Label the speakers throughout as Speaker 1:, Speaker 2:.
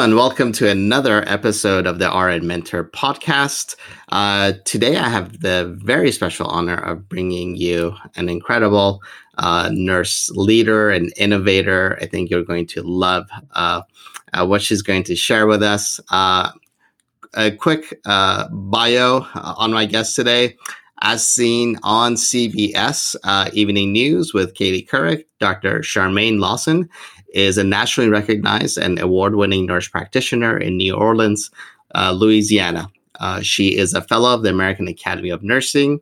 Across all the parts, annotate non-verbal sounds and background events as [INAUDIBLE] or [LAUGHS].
Speaker 1: And welcome to another episode of the RN Mentor podcast. Uh, today, I have the very special honor of bringing you an incredible uh, nurse leader and innovator. I think you're going to love uh, uh what she's going to share with us. Uh, a quick uh, bio on my guest today. As seen on CBS Evening News with Katie Couric, Dr. Scharmaine Lawson is a nationally recognized and award winning nurse practitioner in New Orleans, uh, Louisiana. Uh, she is a fellow of the American Academy of Nursing,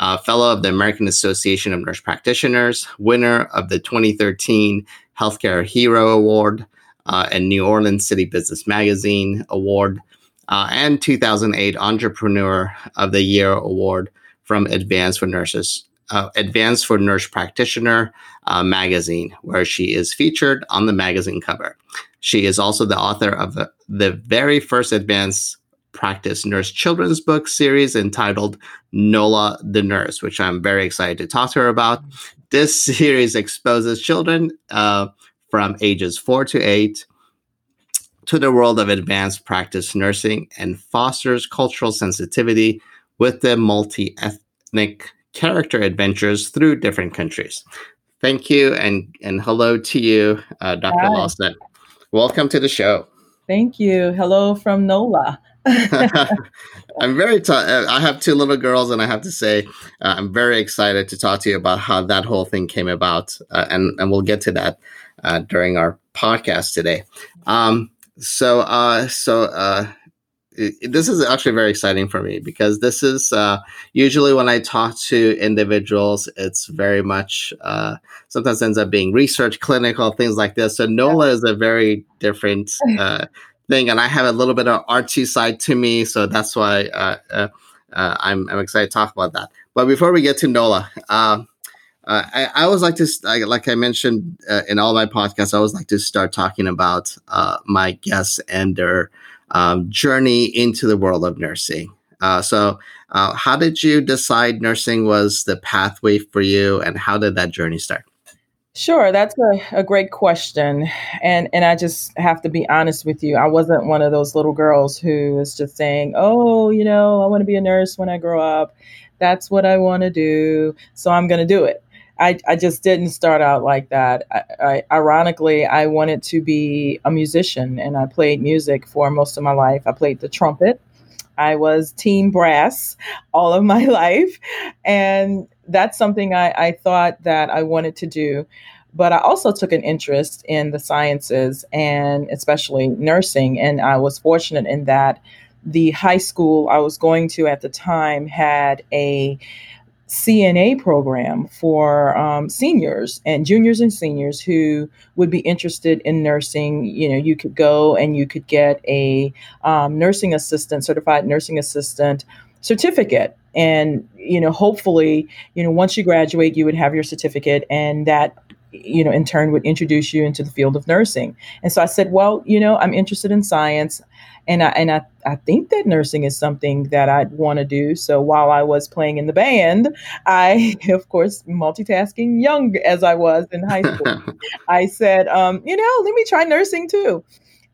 Speaker 1: uh, fellow of the American Association of Nurse Practitioners, winner of the 2013 Healthcare Hero Award uh, and New Orleans City Business Magazine Award, uh, and 2008 Entrepreneur of the Year Award from Advance for Nurses uh, Advanced for Nurse Practitioner uh, magazine, where she is featured on the magazine cover. She is also the author of the, the very first advanced practice nurse children's book series entitled Nola the Nurse, which I'm very excited to talk to her about. This [LAUGHS] series exposes children uh, from ages four to eight to the world of advanced practice nursing and fosters cultural sensitivity with the multi ethnic character adventures through different countries. Thank you, and and hello to you, uh, Dr. Hi. Lawson. Welcome to the show.
Speaker 2: Thank you. Hello from NOLA. [LAUGHS] [LAUGHS]
Speaker 1: I'm very. T- uh, I have two little girls, and I have to say, uh, I'm very excited to talk to you about how that whole thing came about, uh, and and we'll get to that uh, during our podcast today. Um, so, uh, so uh, this is actually very exciting for me because this is uh, usually when I talk to individuals, it's very much uh, sometimes ends up being research, clinical things like this. So NOLA is a very different [LAUGHS] uh, thing, and I have a little bit of artsy side to me, so that's why uh, uh, uh, I'm, I'm excited to talk about that. But before we get to NOLA. Um, I, I, always like to, like I mentioned in all my podcasts, I always like to start talking about my guests and their um, journey into the world of nursing. Uh, so, uh, how did you decide nursing was the pathway for you, and how did that journey start?
Speaker 2: Sure, that's a, a great question, and and I just have to be honest with you. I wasn't one of those little girls who was just saying, "Oh, you know, I want to be a nurse when I grow up. That's what I want to do, so I'm going to do it." I, I just didn't start out like that. I, I, ironically, I wanted to be a musician and I played music for most of my life. I played the trumpet. I was team brass all of my [LAUGHS] life. And that's something I, I thought that I wanted to do. But I also took an interest in the sciences and especially nursing. And I was fortunate in that the high school I was going to at the time had a CNA program for um, seniors and juniors and seniors who would be interested in nursing. You know, you could go and you could get a um, nursing assistant, certified nursing assistant certificate. And, you know, hopefully, you know, once you graduate, you would have your certificate and that you know in turn would introduce you into the field of nursing and so i said well you know i'm interested in science and I and I, I think that nursing is something that I'd want to do. So while I was playing in the band, I [LAUGHS] of course multitasking young as I was in high school, [LAUGHS] I said, um, you know, let me try nursing too.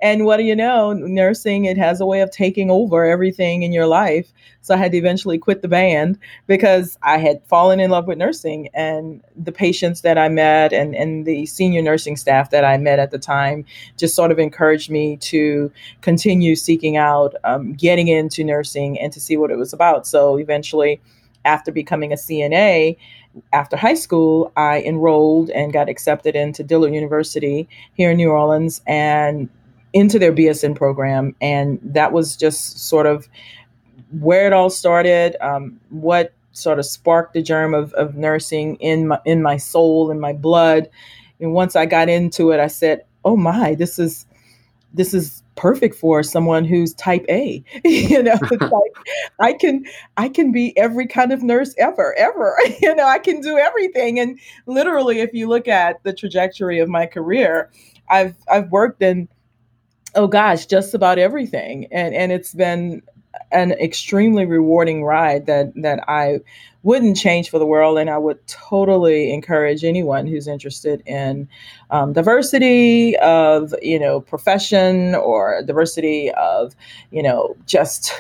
Speaker 2: And what do you know? Nursing, it has a way of taking over everything in your life. So I had to eventually quit the band because I had fallen in love with nursing and the patients that I met and, and the senior nursing staff that I met at the time just sort of encouraged me to continue seeking out um, getting into nursing and to see what it was about. So eventually, after becoming a CNA, after high school, I enrolled and got accepted into Dillard University here in New Orleans and into their BSN program. And that was just sort of where it all started, um, what sort of sparked the germ of, of nursing in my, in my soul, in my blood. And once I got into it, I said, oh my, this is, this is perfect for someone who's type A. [LAUGHS] you know, [LAUGHS] like I can I can be every kind of nurse ever, ever. [LAUGHS] you know, I can do everything. And literally, if you look at the trajectory of my career, I've I've worked in oh gosh, just about everything. And and it's been an extremely rewarding ride that that I wouldn't change for the world, and I would totally encourage anyone who's interested in um, diversity of you know profession or diversity of you know just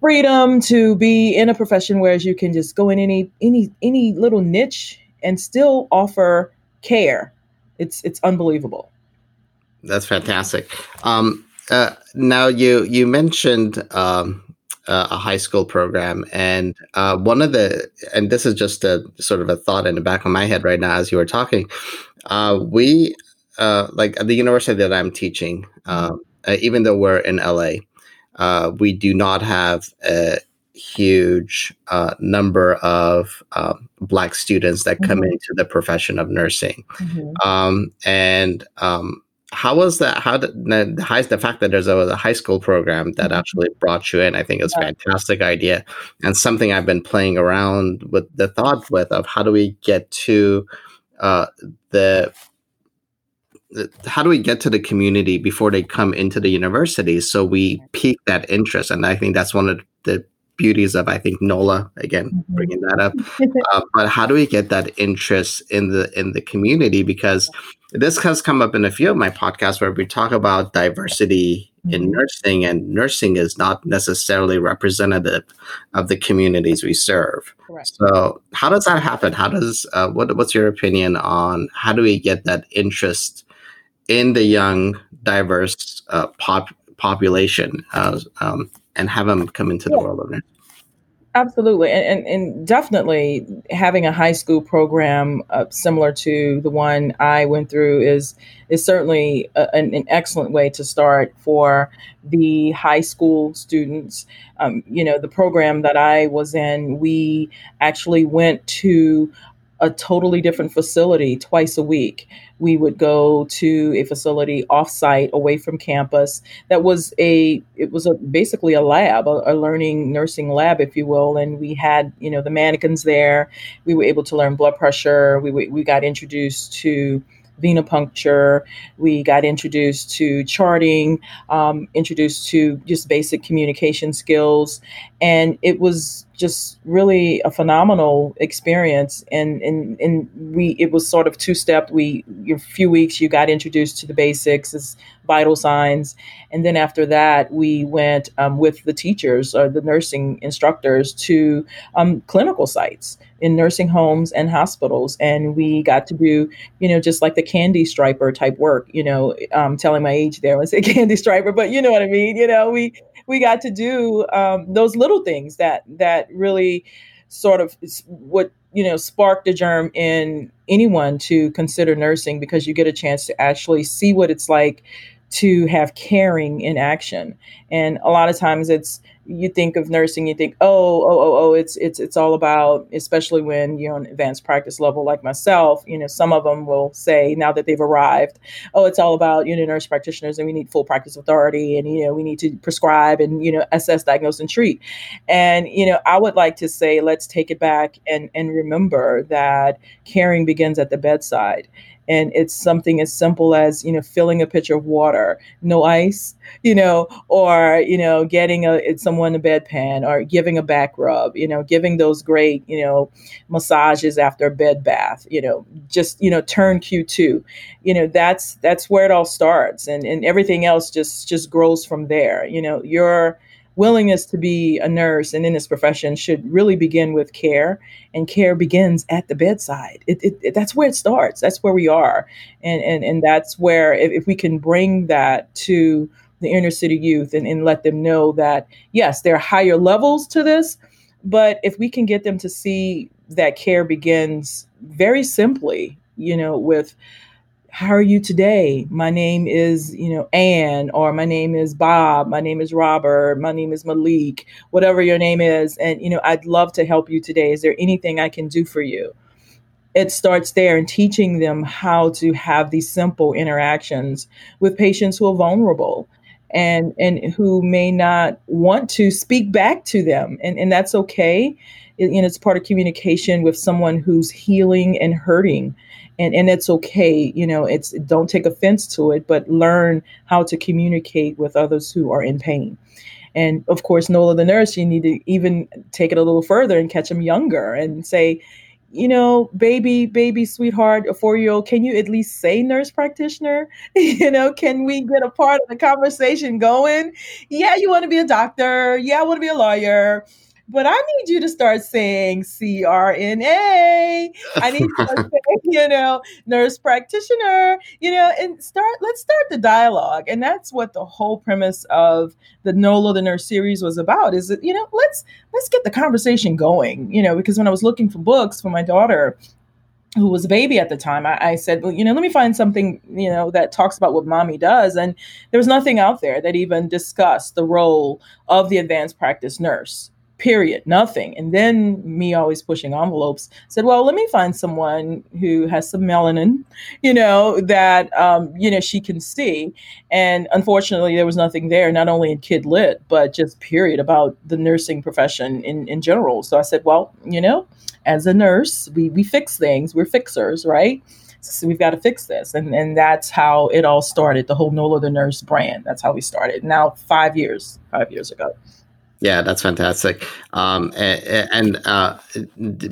Speaker 2: freedom to be in a profession where you can just go in any any any little niche and still offer care. It's it's unbelievable.
Speaker 1: That's fantastic. Um, uh, now you you mentioned um, uh, a high school program, and uh, one of the and this is just a sort of a thought in the back of my head right now as you were talking. Uh, we uh, like at the university that I'm teaching, um, uh, even though we're in LA, we do not have a huge number of um, black students that come mm-hmm. into the profession of nursing, mm-hmm. um, and um, how was that? How did the, high, the fact that there's a, a, high school program that mm-hmm. actually brought you in? I think is a fantastic idea and something I've been playing around with the thought with of how do we get to uh, the how do we get to the community before they come into the university so we pique that interest and i think that's one of the beauties of I think NOLA again mm-hmm. bringing that up. uh, [LAUGHS] but how do we get that interest in the in the community? Because this has come up in a few of my podcasts where we talk about diversity mm-hmm. in nursing, and nursing is not necessarily representative of the communities we serve. Correct. So how does that happen? How does uh, what what's your opinion on how do we get that interest in the young diverse uh, pop population? Uh, um, and have them come into the world of nursing.
Speaker 2: Absolutely, and, and, and definitely having a high school program uh, similar to the one I went through is is certainly a, an, an, excellent way to start for the high school students. Um, you know, the program that I was in, we actually went to a totally different facility twice a week. We would go to a facility offsite away from campus that was a it was a basically a lab, a, a, learning nursing lab, if you will. And we had you know the mannequins there. We were able to learn blood pressure. We we got introduced to venipuncture. We got introduced to charting, um, introduced to just basic communication skills, and it was just really a phenomenal experience. And and and we it was sort of two step. We a few weeks you got introduced to the basics as vital signs, and then after that we went um, with the teachers or the nursing instructors to um, clinical sites in nursing homes and hospitals. And we got to do, you know, just like the candy striper type work, you know, um, telling my age there when I say [LAUGHS] candy striper, but you know what I mean? You know, we, we got to do um, those little things that, that really sort of what, you know, spark the germ in anyone to consider nursing because you get a chance to actually see what it's like to have caring in action. And a lot of times it's you think of nursing, you think, oh, oh, oh, oh, it's it's it's all about, especially when you're on advanced practice level like myself. You know, some of them will say now that they've arrived, oh, it's all about you know nurse practitioners, and we need full practice authority, and you know we need to prescribe and you know assess, diagnose, and treat. And you know, I would like to say, let's take it back and and remember that caring begins at the bedside and it's something as simple as you know filling a pitcher of water no ice you know or you know getting a someone a bedpan or giving a back rub you know giving those great you know massages after a bed bath you know just you know turn q2 you know that's that's where it all starts and and everything else just just grows from there. You know you're willingness to be a nurse and in this profession should really begin with care and care begins at the bedside. It, it, it, that's where it starts. That's where we are. And and, and that's where if, if we can bring that to the inner city youth and, and let them know that yes there are higher levels to this but if we can get them to see that care begins very simply, you know, with how are you today? My name is, you know, Anne, or my name is Bob, my name is Robert, my name is Malik, whatever your name is. And, you know, I'd love to help you today. Is there anything I can do for you? It starts there and teaching them how to have these simple interactions with patients who are vulnerable and and who may not want to speak back to them. And, and that's okay. And it's part of communication with someone who's healing and hurting and and it's okay you know it's don't take offense to it but learn how to communicate with others who are in pain. And of course nola the nurse you need to even take it a little further and catch them younger and say you know baby baby sweetheart a four year old can you at least say nurse practitioner? [LAUGHS] You know can we get a part of the conversation going? Yeah you want to be a doctor. Yeah i want to be a lawyer but I need you to start saying CRNA. I need you to [LAUGHS] say, you know, nurse practitioner, you know, and start, let's start the dialogue. And that's what the whole premise of the NOLA the Nurse series was about is that, you know, let's, let's get the conversation going, you know, because when I was looking for books for my daughter, who was a baby at the time, I, I, said, well, you know, let me find something, you know, that talks about what mommy does. And there was nothing out there that even discussed the role of the advanced practice nurse period nothing. And then me always pushing envelopes said well let me find someone who has some melanin you know that um, you know she can see. And unfortunately there was nothing there not only in kid lit but just period about the nursing profession in, in general. So i said well you know as a nurse we, we fix things. We're fixers right? So we've got to fix this. And, and that's how it all started the whole nola the nurse brand. That's how we started. Now five years five years ago
Speaker 1: yeah, that's fantastic. Um, and, and uh,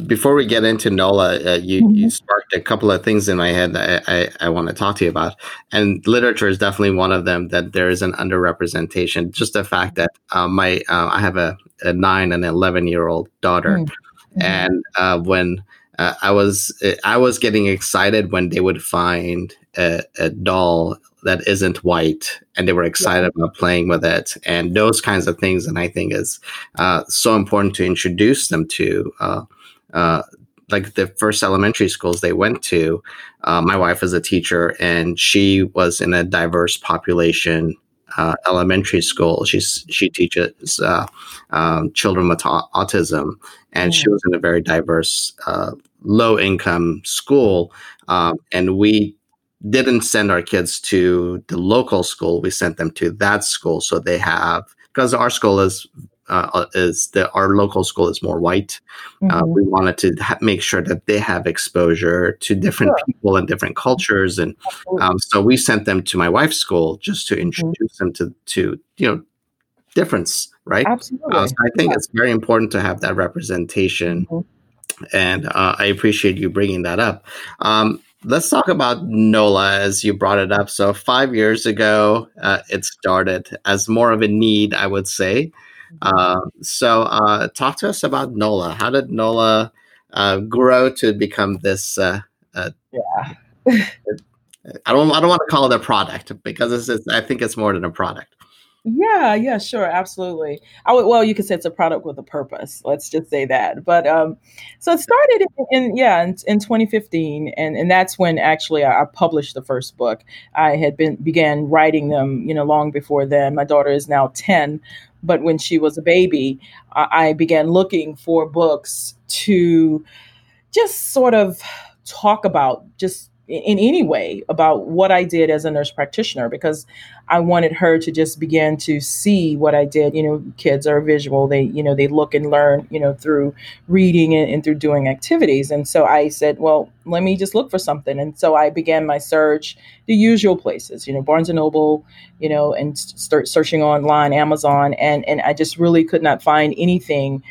Speaker 1: before we get into NOLA, uh, you, mm-hmm. you sparked a couple of things in my head that I, I, I, want to talk to you about. And literature is definitely one of them that there is an underrepresentation. Just the fact that uh, my uh, I have a, a, nine and 11 year old daughter. Mm-hmm. And uh, when uh, I was I was getting excited when they would find a, a doll that isn't white and they were excited yeah. about playing with it and those kinds of things and i think is uh, so important to introduce them to uh, uh, like the first elementary schools they went to uh, my wife is a teacher and she was in a diverse population uh, elementary school. She's she teaches uh, um, children with autism. And she was in a very diverse low income school. Um, and we didn't send our kids to the local school. We sent them to that school, so they have because our school is uh, uh, is that our local school is more white. Uh, mm-hmm. Uh, we wanted to ha- make sure that they have exposure to different sure. people and different cultures, and um, so we sent them to my wife's school just to mm-hmm. introduce mm-hmm. them to to you know difference, right?
Speaker 2: Absolutely. Uh,
Speaker 1: so I think yeah. it's very important to have that representation. Mm-hmm. And uh, I appreciate you bringing that up. Um, let's talk about NOLA as you brought it up. So five years ago, uh, it started as more of a need, I would say. Uh, so uh, talk to us about NOLA. How did NOLA uh, grow to become this? Uh, uh, yeah. [LAUGHS] I don't. I don't want to call it a product because it's, I think it's more than a product.
Speaker 2: Yeah, yeah, sure, absolutely. I would, well, you could say it's a product with a purpose. Let's just say that. But um, so it started in, in yeah in, in 2015, and and that's when actually I, I published the first book. I had been began writing them, you know, long before then. My daughter is now 10, but when she was a baby, I, began looking for books to just sort of talk about just in any way about what I did as a nurse practitioner because I wanted her to just begin to see what I did. You know, kids are visual; they you know they look and learn you know through reading and, and through doing activities. And so I said, well, let me just look for something. And so I began my search, the usual places, you know, Barnes and Noble, you know, and start searching online, Amazon, and and I just really could not find anything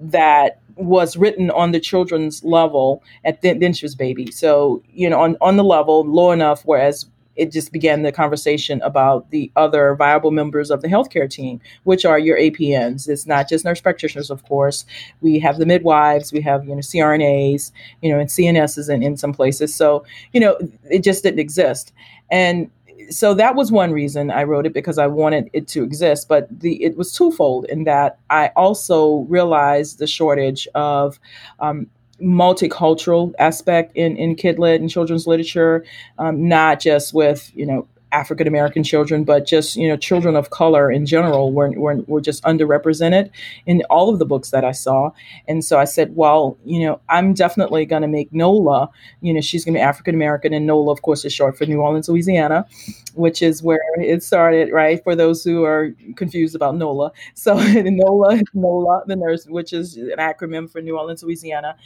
Speaker 2: that was written on the children's level at then, then she was baby so you know on, on the level low enough whereas it just began the conversation about the other viable members of the healthcare team, which are your APNs. It's not just nurse practitioners, of course. We have the midwives, we have you know CRNAs, you know, and CNSs in, in some places. So you know, it just didn't exist. And so that was one reason I wrote it because I wanted it to exist. But the it was twofold in that I also realized the shortage of um, multicultural aspect in in kid lit and children's literature, um, not just with you know African American children, but just you know children of color in general were, were were just underrepresented in all of the books that I saw. And so I said, well, you know, I'm definitely going to make NOLA. You know, she's going to be African American, and NOLA, of course, is short for New Orleans, Louisiana, which is where it started. Right for those who are confused about NOLA, so [LAUGHS] NOLA, NOLA, the nurse, which is an acronym for New Orleans, Louisiana,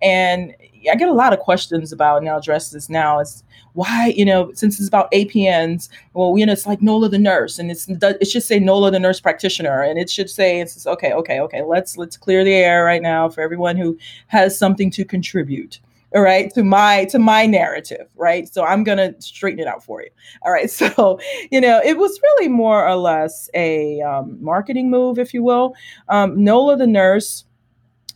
Speaker 2: and I get a lot of questions about, and I'll address this now. Is why, you know, since it's about Well, you know, it's like Nola the nurse, and it's it should say Nola the nurse practitioner, and it should say it's okay, okay, okay. Let's let's clear the air right now for everyone who has something to contribute all right to my to my narrative right so i'm gonna straighten it out for you all right [LAUGHS] so you know it was really more or less a um, marketing move if you will um, nola the nurse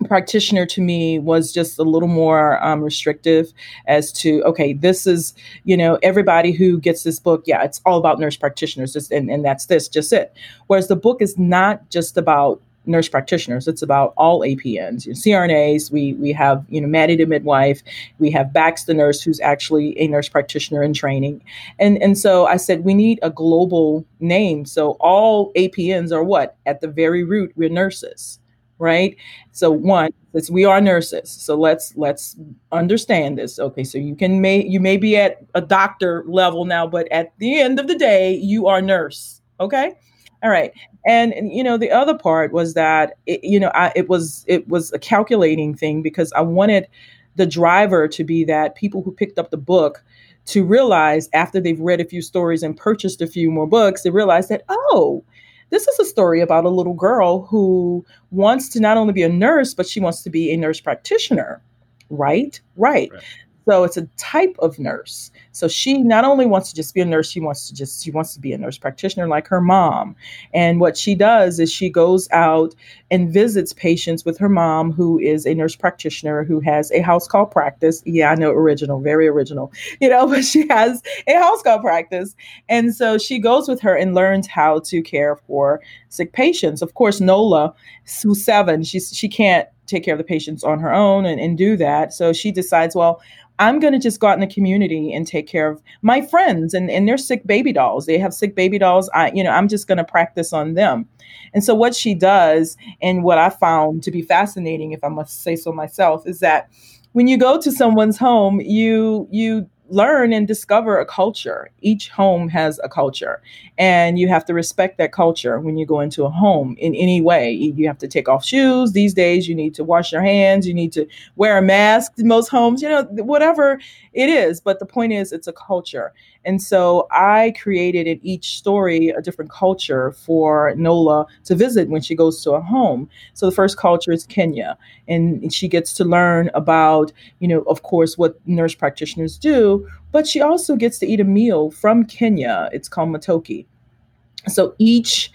Speaker 2: practitioner to me was just a little more um, restrictive as to okay this is you know everybody who gets this book yeah it's all about nurse practitioners just, and, and that's this just it. Whereas the book is not just about nurse practitioners it's about all apns crnas we we have you know maddie the midwife we have bax the nurse who's actually a nurse practitioner in training. And and so i said we need a global name so all apns are what? At the very root we're nurses right? So one we are nurses so let's let's understand this. Okay so you can may you may be at a doctor level now but at the end of the day you are nurse okay? All right. And, and you know the other part was that it, you know I, it was it was a calculating thing because i wanted the driver to be that people who picked up the book to realize after they've read a few stories and purchased a few more books they realize that oh this is a story about a little girl who wants to not only be a nurse, but she wants to be a nurse practitioner. Right? Right. right. So it's a type of nurse. So she not only wants to just be a nurse, she wants to just she wants to be a nurse practitioner like her mom. And what she does is she goes out and visits patients with her mom who is a nurse practitioner who has a house call practice. Yeah, I know original, very original. [LAUGHS] You know, but she has a house call practice. And so she goes with her and learns how to care for sick patients. Of course, Nola, who's seven, she's she can't take care of the patients on her own and, and do that. So she decides, well, I'm going to just go out in the community and take care of my friends and, and their sick baby dolls. They have sick baby dolls. I, you know, I'm just going to practice on them. And so what she does and what I found to be fascinating, if I must say so myself, is that when you go to someone's home, you, you learn and discover a culture. Each home has a culture, and you have to respect that culture when you go into a home in any way. You have to take off shoes. These days, you need to wash your hands, you need to wear a mask in most homes, you know, whatever it is. But the point is, it's a culture. And so I created in each story a different culture for Nola to visit when she goes to a home. So the first culture is Kenya, and she gets to learn about, you know, of course, what nurse practitioners do, but she also gets to eat a meal from Kenya. It's called Matoki. So each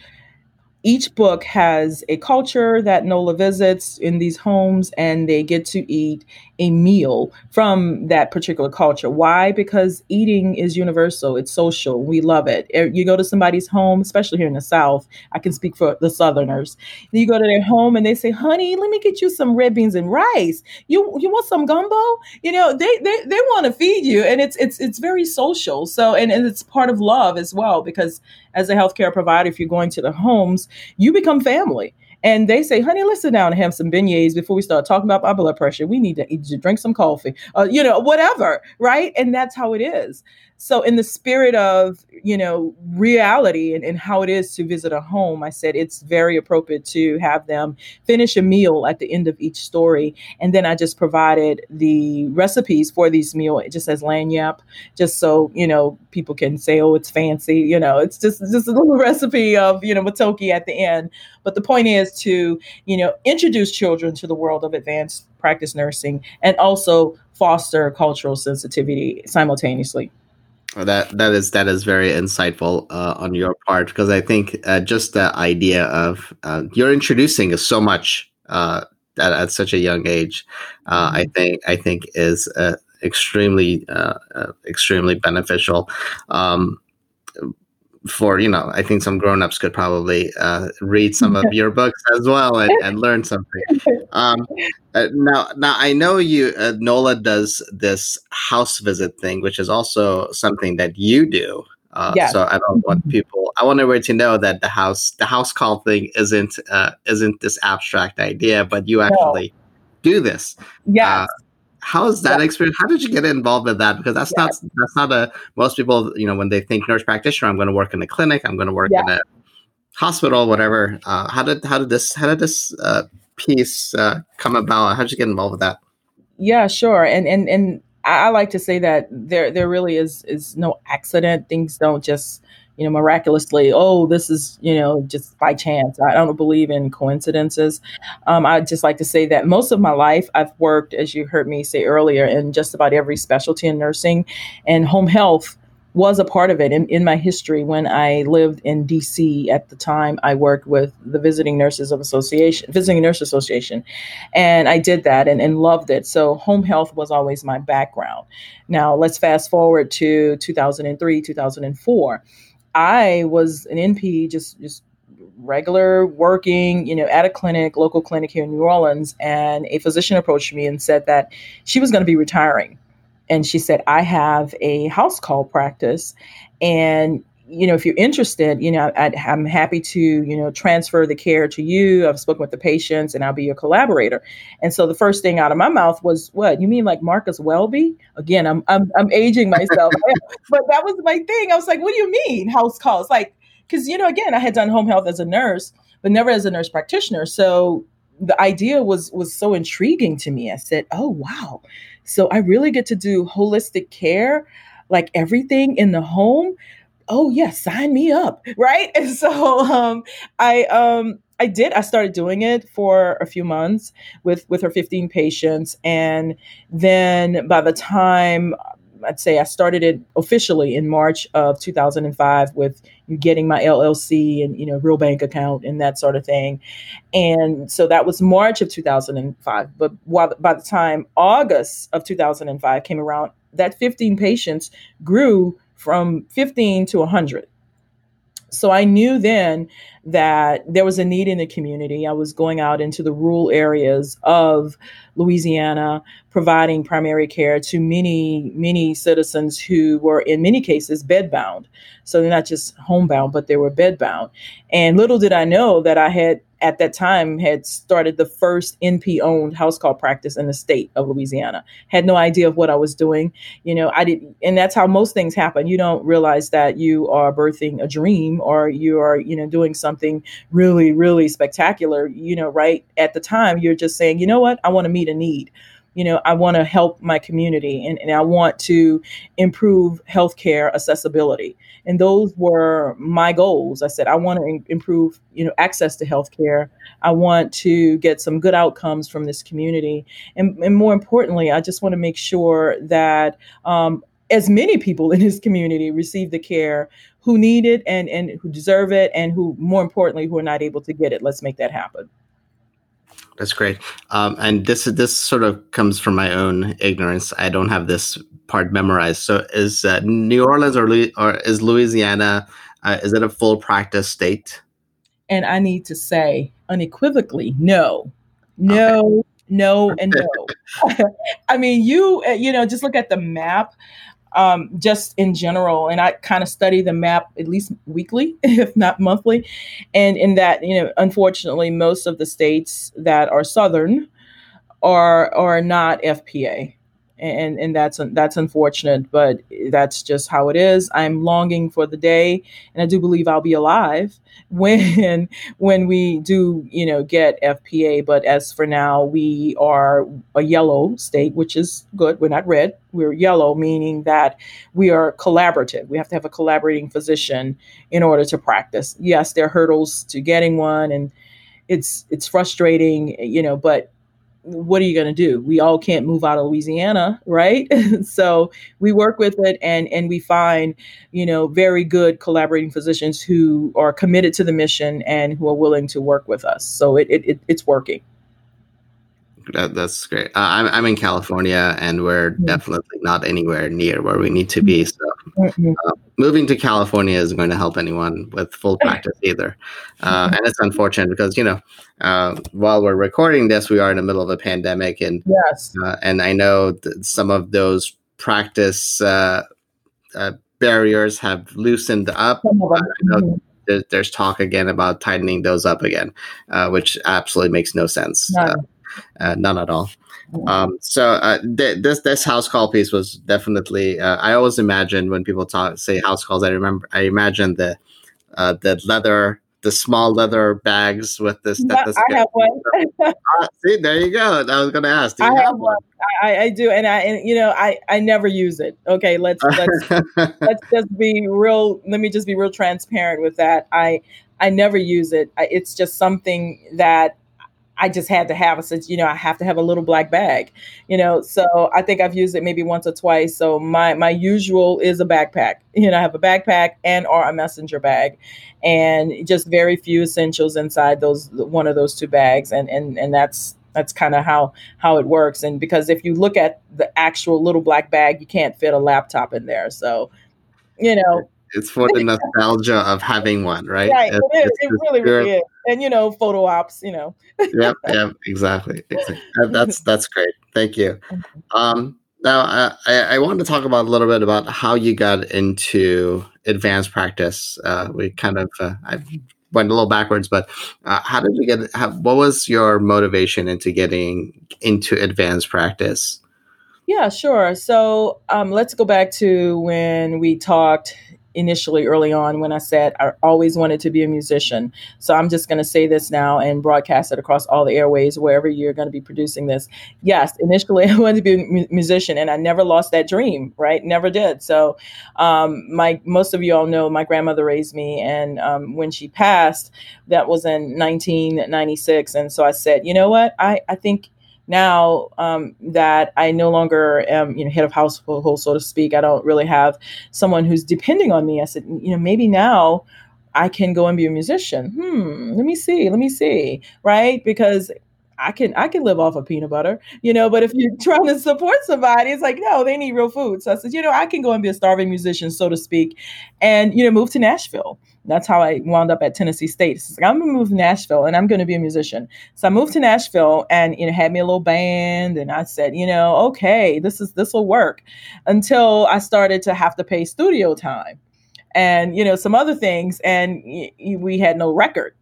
Speaker 2: each book has a culture that Nola visits in these homes, and they get to eat a meal from that particular culture. Why? Because eating is universal, it's social. We love it. Er, you go to somebody's home, especially here in the South, I can speak for the Southerners. You go to their home and they say, honey, let me get you some red beans and rice. You you want some gumbo? You know, they they, they want to feed you. And it's it's it's very social. So and, and it's part of love as well, because as a healthcare provider, if you're going to the homes, you become family and they say, honey, let's sit down and have some beignets before we start talking about our blood pressure. We need to, to drink some coffee, uh, you know, whatever, right? And that's how it is. So, in the spirit of, you know, reality and, and how it is to visit a home, I said it's very appropriate to have them finish a meal at the end of each story. And then I just provided the recipes for these meal. It just says lagniappe, just so, you know, people can say, oh, it's fancy. You know, it's just, just a little [LAUGHS] recipe of, you know, matoki at the end. But the point is to, you know, introduce children to the world of advanced practice nursing and also foster cultural sensitivity simultaneously.
Speaker 1: That that is that is very insightful uh, on your part because I think uh, just the idea of uh, you're introducing so much uh, at, at, such a young age, uh, I mm-hmm. think I think is uh, extremely extremely beneficial. Um, for you know i think some grown-ups could probably uh, read some of [LAUGHS] your books as well and, and learn something um, uh, now now i know you uh, nola does this house visit thing which is also something that you do uh, yes. so i don't want mm-hmm. people i want everyone to know that the house the house call thing isn't uh, isn't this abstract idea but you actually no. do this
Speaker 2: yeah
Speaker 1: how is that experience? How did you get involved with that? Because that's yeah. not that's not a most people, you know, when they think nurse practitioner, I'm going to work in a clinic, I'm going to work yeah. in a hospital, whatever. Uh, how did how did this how did this uh, piece uh, come about? How did you get involved with that?
Speaker 2: Yeah, sure. And and and I, I like to say that there there really is is no accident. Things don't just you know, miraculously, oh, this is, you know, just by chance. I don't believe in coincidences. Um, I just like to say that most of my life I've worked, as you heard me say earlier, in just about every specialty in nursing and home health was a part of it in, in my history when I lived in DC at the time I worked with the Visiting Nurses of Association, Visiting Nurse Association. And I did that and, and loved it. So home health was always my background. Now let's fast forward to 2003, 2004. I was an NP, just just regular working, you know, at a clinic, local clinic here in New Orleans, and a physician approached me and said that she was going to be retiring. And she said, I have a house call practice. And, you know, if you're interested, you know, i am happy to, you know, transfer the care to you. I've spoken with the patients and I'll be your collaborator. And so the first thing out of my mouth was, what, you mean like Marcus Welby? Again, I'm, I'm, I'm aging myself, [LAUGHS] but that was my thing. I was like, what do you mean house calls? Like, because, you know, again, I had done home health as a nurse, but never as a nurse practitioner. So the idea was was so intriguing to me. I said, "Oh wow. So I really get to do holistic care, like everything in the home." Oh yeah, sign me up, right? And [LAUGHS] so um, I um, I did. I started doing it for a few months with with her 15 patients, and then by the time I'd say I started it officially in March of 2005 with getting my LLC and you know real bank account and that sort of thing, and so that was March of 2005. But while, by the time August of 2005 came around, that 15 patients grew from 15 to 100. So I knew then that there was a need in the community. I was going out into the rural areas of Louisiana, providing primary care to many, many citizens who were in many cases bedbound. So they're not just homebound, but they were bedbound. And little did I know that I had at that time had started the first NP owned house call practice in the state of Louisiana. Had no idea of what I was doing. You know, I didn't, and that's how most things happen. You don't realize that you are birthing a dream or you are, you know, doing something really, really spectacular. You know, right at the time, you're just saying, you know what, I want to meet a need. You know i want to help my community and, and i want to improve healthcare accessibility. And those were my goals. I said i want to improve you know access to healthcare. I want to get some good outcomes from this community. And, and more importantly i just want to make sure that um, as many people in this community receive the care who need it and, and who deserve it and who more importantly who are not able to get it let's make that happen
Speaker 1: that's great. Um, and this this sort of comes from my own ignorance. I don't have this part memorized. So is uh, New Orleans or, or is Louisiana? Uh, is it a full practice state?
Speaker 2: And I need to say unequivocally, no, no, okay. no, and no. [LAUGHS] [LAUGHS] I mean, you uh, you know, just look at the map um, just in general. And I kind of study the map at least weekly, [LAUGHS] if not monthly. And in that, you know, unfortunately, most of the states that are southern are are not FPA and and that's that's unfortunate but that's just how it is. I'm longing for the day and i do believe i'll be alive [LAUGHS] when when we do you know get fpa but as for now we are a yellow state which is good. We're not red. We're yellow meaning that we are collaborative. We have to have a collaborating physician in order to practice. Yes there are hurdles to getting one and it's it's frustrating you know but what are you going to do? We all can't move out of Louisiana, right? [LAUGHS] so we work with it and and we find, you know, very good collaborating physicians who are committed to the mission and who are willing to work with us. So it, it, it it's working.
Speaker 1: That, that's great. Uh, I'm I'm in California, and we're mm-hmm. definitely not anywhere near where we need to be. So, mm-hmm. Uh, moving to California isn't going to help anyone with full practice either. Uh, and it's unfortunate because you know, uh, while we're recording this, we are in the middle of a pandemic, and
Speaker 2: yes,
Speaker 1: uh, and I know some of those practice uh, barriers have loosened up. Know mm-hmm. there's talk again about tightening those up again, which absolutely makes no sense. None uh, none at all. Um, so uh, th- this this house call piece was definitely. Uh, I always imagine when people talk say house calls. I remember I imagine the uh, the leather, the small leather bags with the stethoscope.
Speaker 2: I have one. [LAUGHS] [LAUGHS]
Speaker 1: Ah, see, there you go. I was going to ask.
Speaker 2: I have, have one. I, I, do, and I and you know I I never use it. Okay, let's let's [LAUGHS] let's just be real. Let me just be real transparent with that. I I never use it. I, it's just something that I just had to have. I said, you know, I have to have a little black bag, you know. So I think I've used it maybe once or twice. So my my usual is a backpack. You know, I have a backpack and or a messenger bag, and just very few essentials inside those one of those two bags, and and and that's that's kind of how how it works. And because if you look at the actual little black bag, you can't fit a laptop in there. So, you know,
Speaker 1: it's for the nostalgia of having one, right?
Speaker 2: Right. It's, it is. It really, really is. And you know, photo ops. You know.
Speaker 1: yep. Yep. Exactly. exactly. That's [LAUGHS] that's great. Thank you. Um, now, I, I want to talk about a little bit about how you got into advanced practice. Uh, we kind of uh, I went a little backwards, but uh, how did you get? How, what was your motivation into getting into advanced practice?
Speaker 2: Yeah, sure. So um, let's go back to when we talked initially early on when I said I always wanted to be a musician. So I'm just going to say this now and broadcast it across all the airways wherever you're going to be producing this. Yes, initially [LAUGHS] I wanted to be a mu- musician and I never lost that dream, right? Never did. So um, my most of you all know my grandmother raised me and um, when she passed, that was in 1996 and so I said, "You know what? I I think now um, that I no longer am, you know, head of household, so to speak, I don't really have someone who's depending on me. I said, you know, maybe now I can go and be a musician. Hmm, let me see, let me see, right? Because I can I can live off of peanut butter, you know, but if you're trying to support somebody, it's like, no, they need real food. So I said, you know, I can go and be a starving musician, so to speak, and you know, move to Nashville. That's how I wound up at Tennessee State. So like, I'm gonna move to Nashville and I'm gonna be a musician. So I moved to Nashville and you know had me a little band and I said, you know, okay, this is this will work until I started to have to pay studio time and you know some other things and y- we had no record.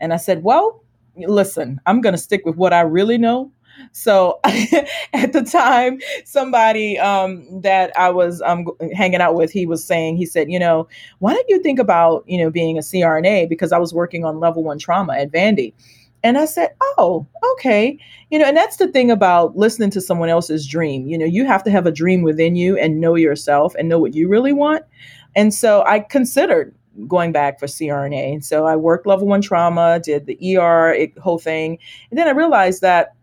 Speaker 2: And I said, well, listen, I'm gonna stick with what I really know so [LAUGHS] at the time, somebody um, that I was um, hanging out with, he was saying, he said, you know, why don't you think about, you know, being a CRNA? Because I was working on level one trauma at Vandy. And I said, oh, okay. You know, and that's the thing about listening to someone else's dream. You know, you have to have a dream within you and know yourself and know what you really want. And so I considered going back for CRNA. So I worked level one trauma, did the ER it, whole thing. And then I realized that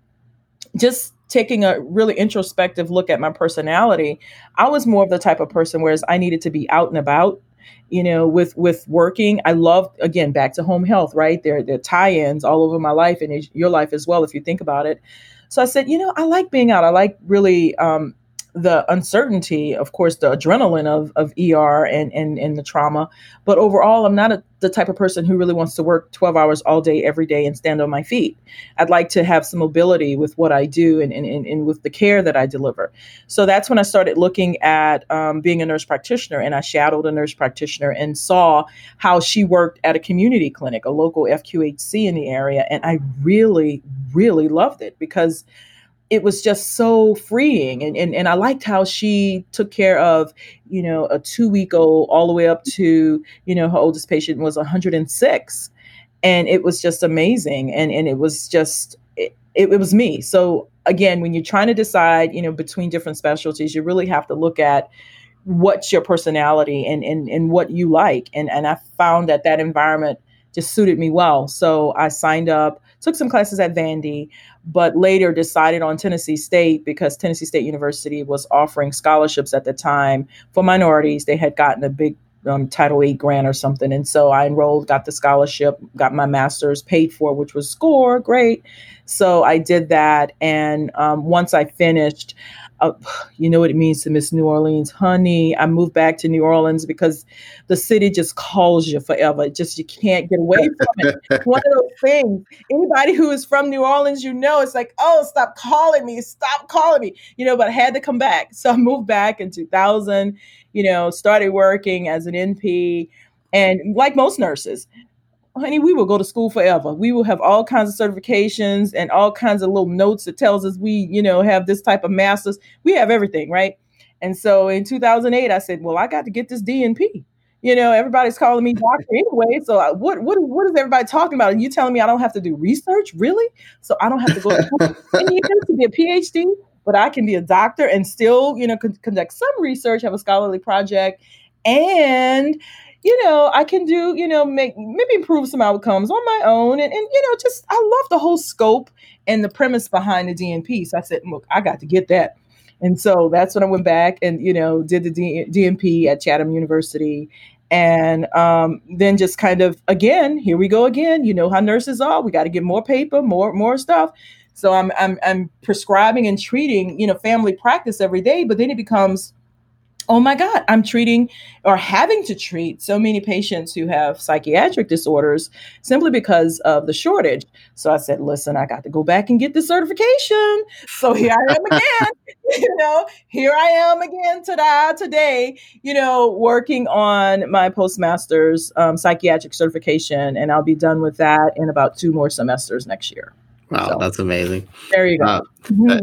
Speaker 2: just taking a really introspective look at my personality, I was more of the type of person whereas I needed to be out and about, you know, with with working. I love again back to home health, right? There there tie-ins all over my life and your life as well if you think about it. So I said, you know, I like being out. I like really um, the uncertainty, of course, the adrenaline of, of ER and, and, and the trauma. But overall, I'm not a, the type of person who really wants to work 12 hours all day, every day, and stand on my feet. I'd like to have some mobility with what I do and, and, and with the care that I deliver. So that's when I started looking at um, being a nurse practitioner. And I shadowed a nurse practitioner and saw how she worked at a community clinic, a local FQHC in the area. And I really, really loved it because it was just so freeing and, and and I liked how she took care of you know a two week old all the way up to you know her oldest patient was 106 and it was just amazing and and it was just it, it, was me. So again when you're trying to decide you know between different specialties you really have to look at what's your personality and and, and what you like and and I found that that environment just suited me well. So I signed up took some classes at Vandy, but later decided on Tennessee State because Tennessee State University was offering scholarships at the time for minorities. They had gotten a big um, Title VIII grant or something. And so I enrolled, got the scholarship, got my master's paid for, which was score, great. So I did that. And um, once I finished, uh, you know what it means to miss New Orleans, honey. I moved back to New Orleans because the city just calls you forever. just you can't get away from it. [LAUGHS] One of those things. Anybody who is from New Orleans, you know, it's like, oh, stop calling me, stop calling me. You know, but I had to come back, so I moved back in 2000. You know, started working as an NP, and like most nurses, honey, we will go to school forever. We will have all kinds of certifications and all kinds of little notes that tells us we, you know, have this type of masters. We have everything, right? And so in 2008, I said, well, I got to get this DNP. You know, everybody's calling me doctor anyway. So I, what what what is everybody talking about? And you telling me I don't have to do research, really? So I don't have to go to, [LAUGHS] to be a PhD, but I can be a doctor and still, you know, con- conduct some research, have a scholarly project, and you know, I can do, you know, make maybe improve some outcomes on my own. And, and you know, just I love the whole scope and the premise behind the DNP. So I said, look, I got to get that. And so that's when I went back and, you know, did the D- DNP at Chatham University. And um, then just kind of, again, here we go again. You know how nurses are. We got to get more paper, more, more stuff. So I'm, I'm, I'm prescribing and treating, you know, family practice every day, but then it becomes, oh my God, I'm treating or having to treat so many patients who have psychiatric disorders simply because of the shortage. So I said, listen, I got to go back and get the certification. So here I am again, [LAUGHS] you know, here I am again today, today, you know, working on my postmaster's um, psychiatric certification. And I'll be done with that in about two more semesters next year.
Speaker 1: Wow, so, that's amazing.
Speaker 2: There you go. Uh,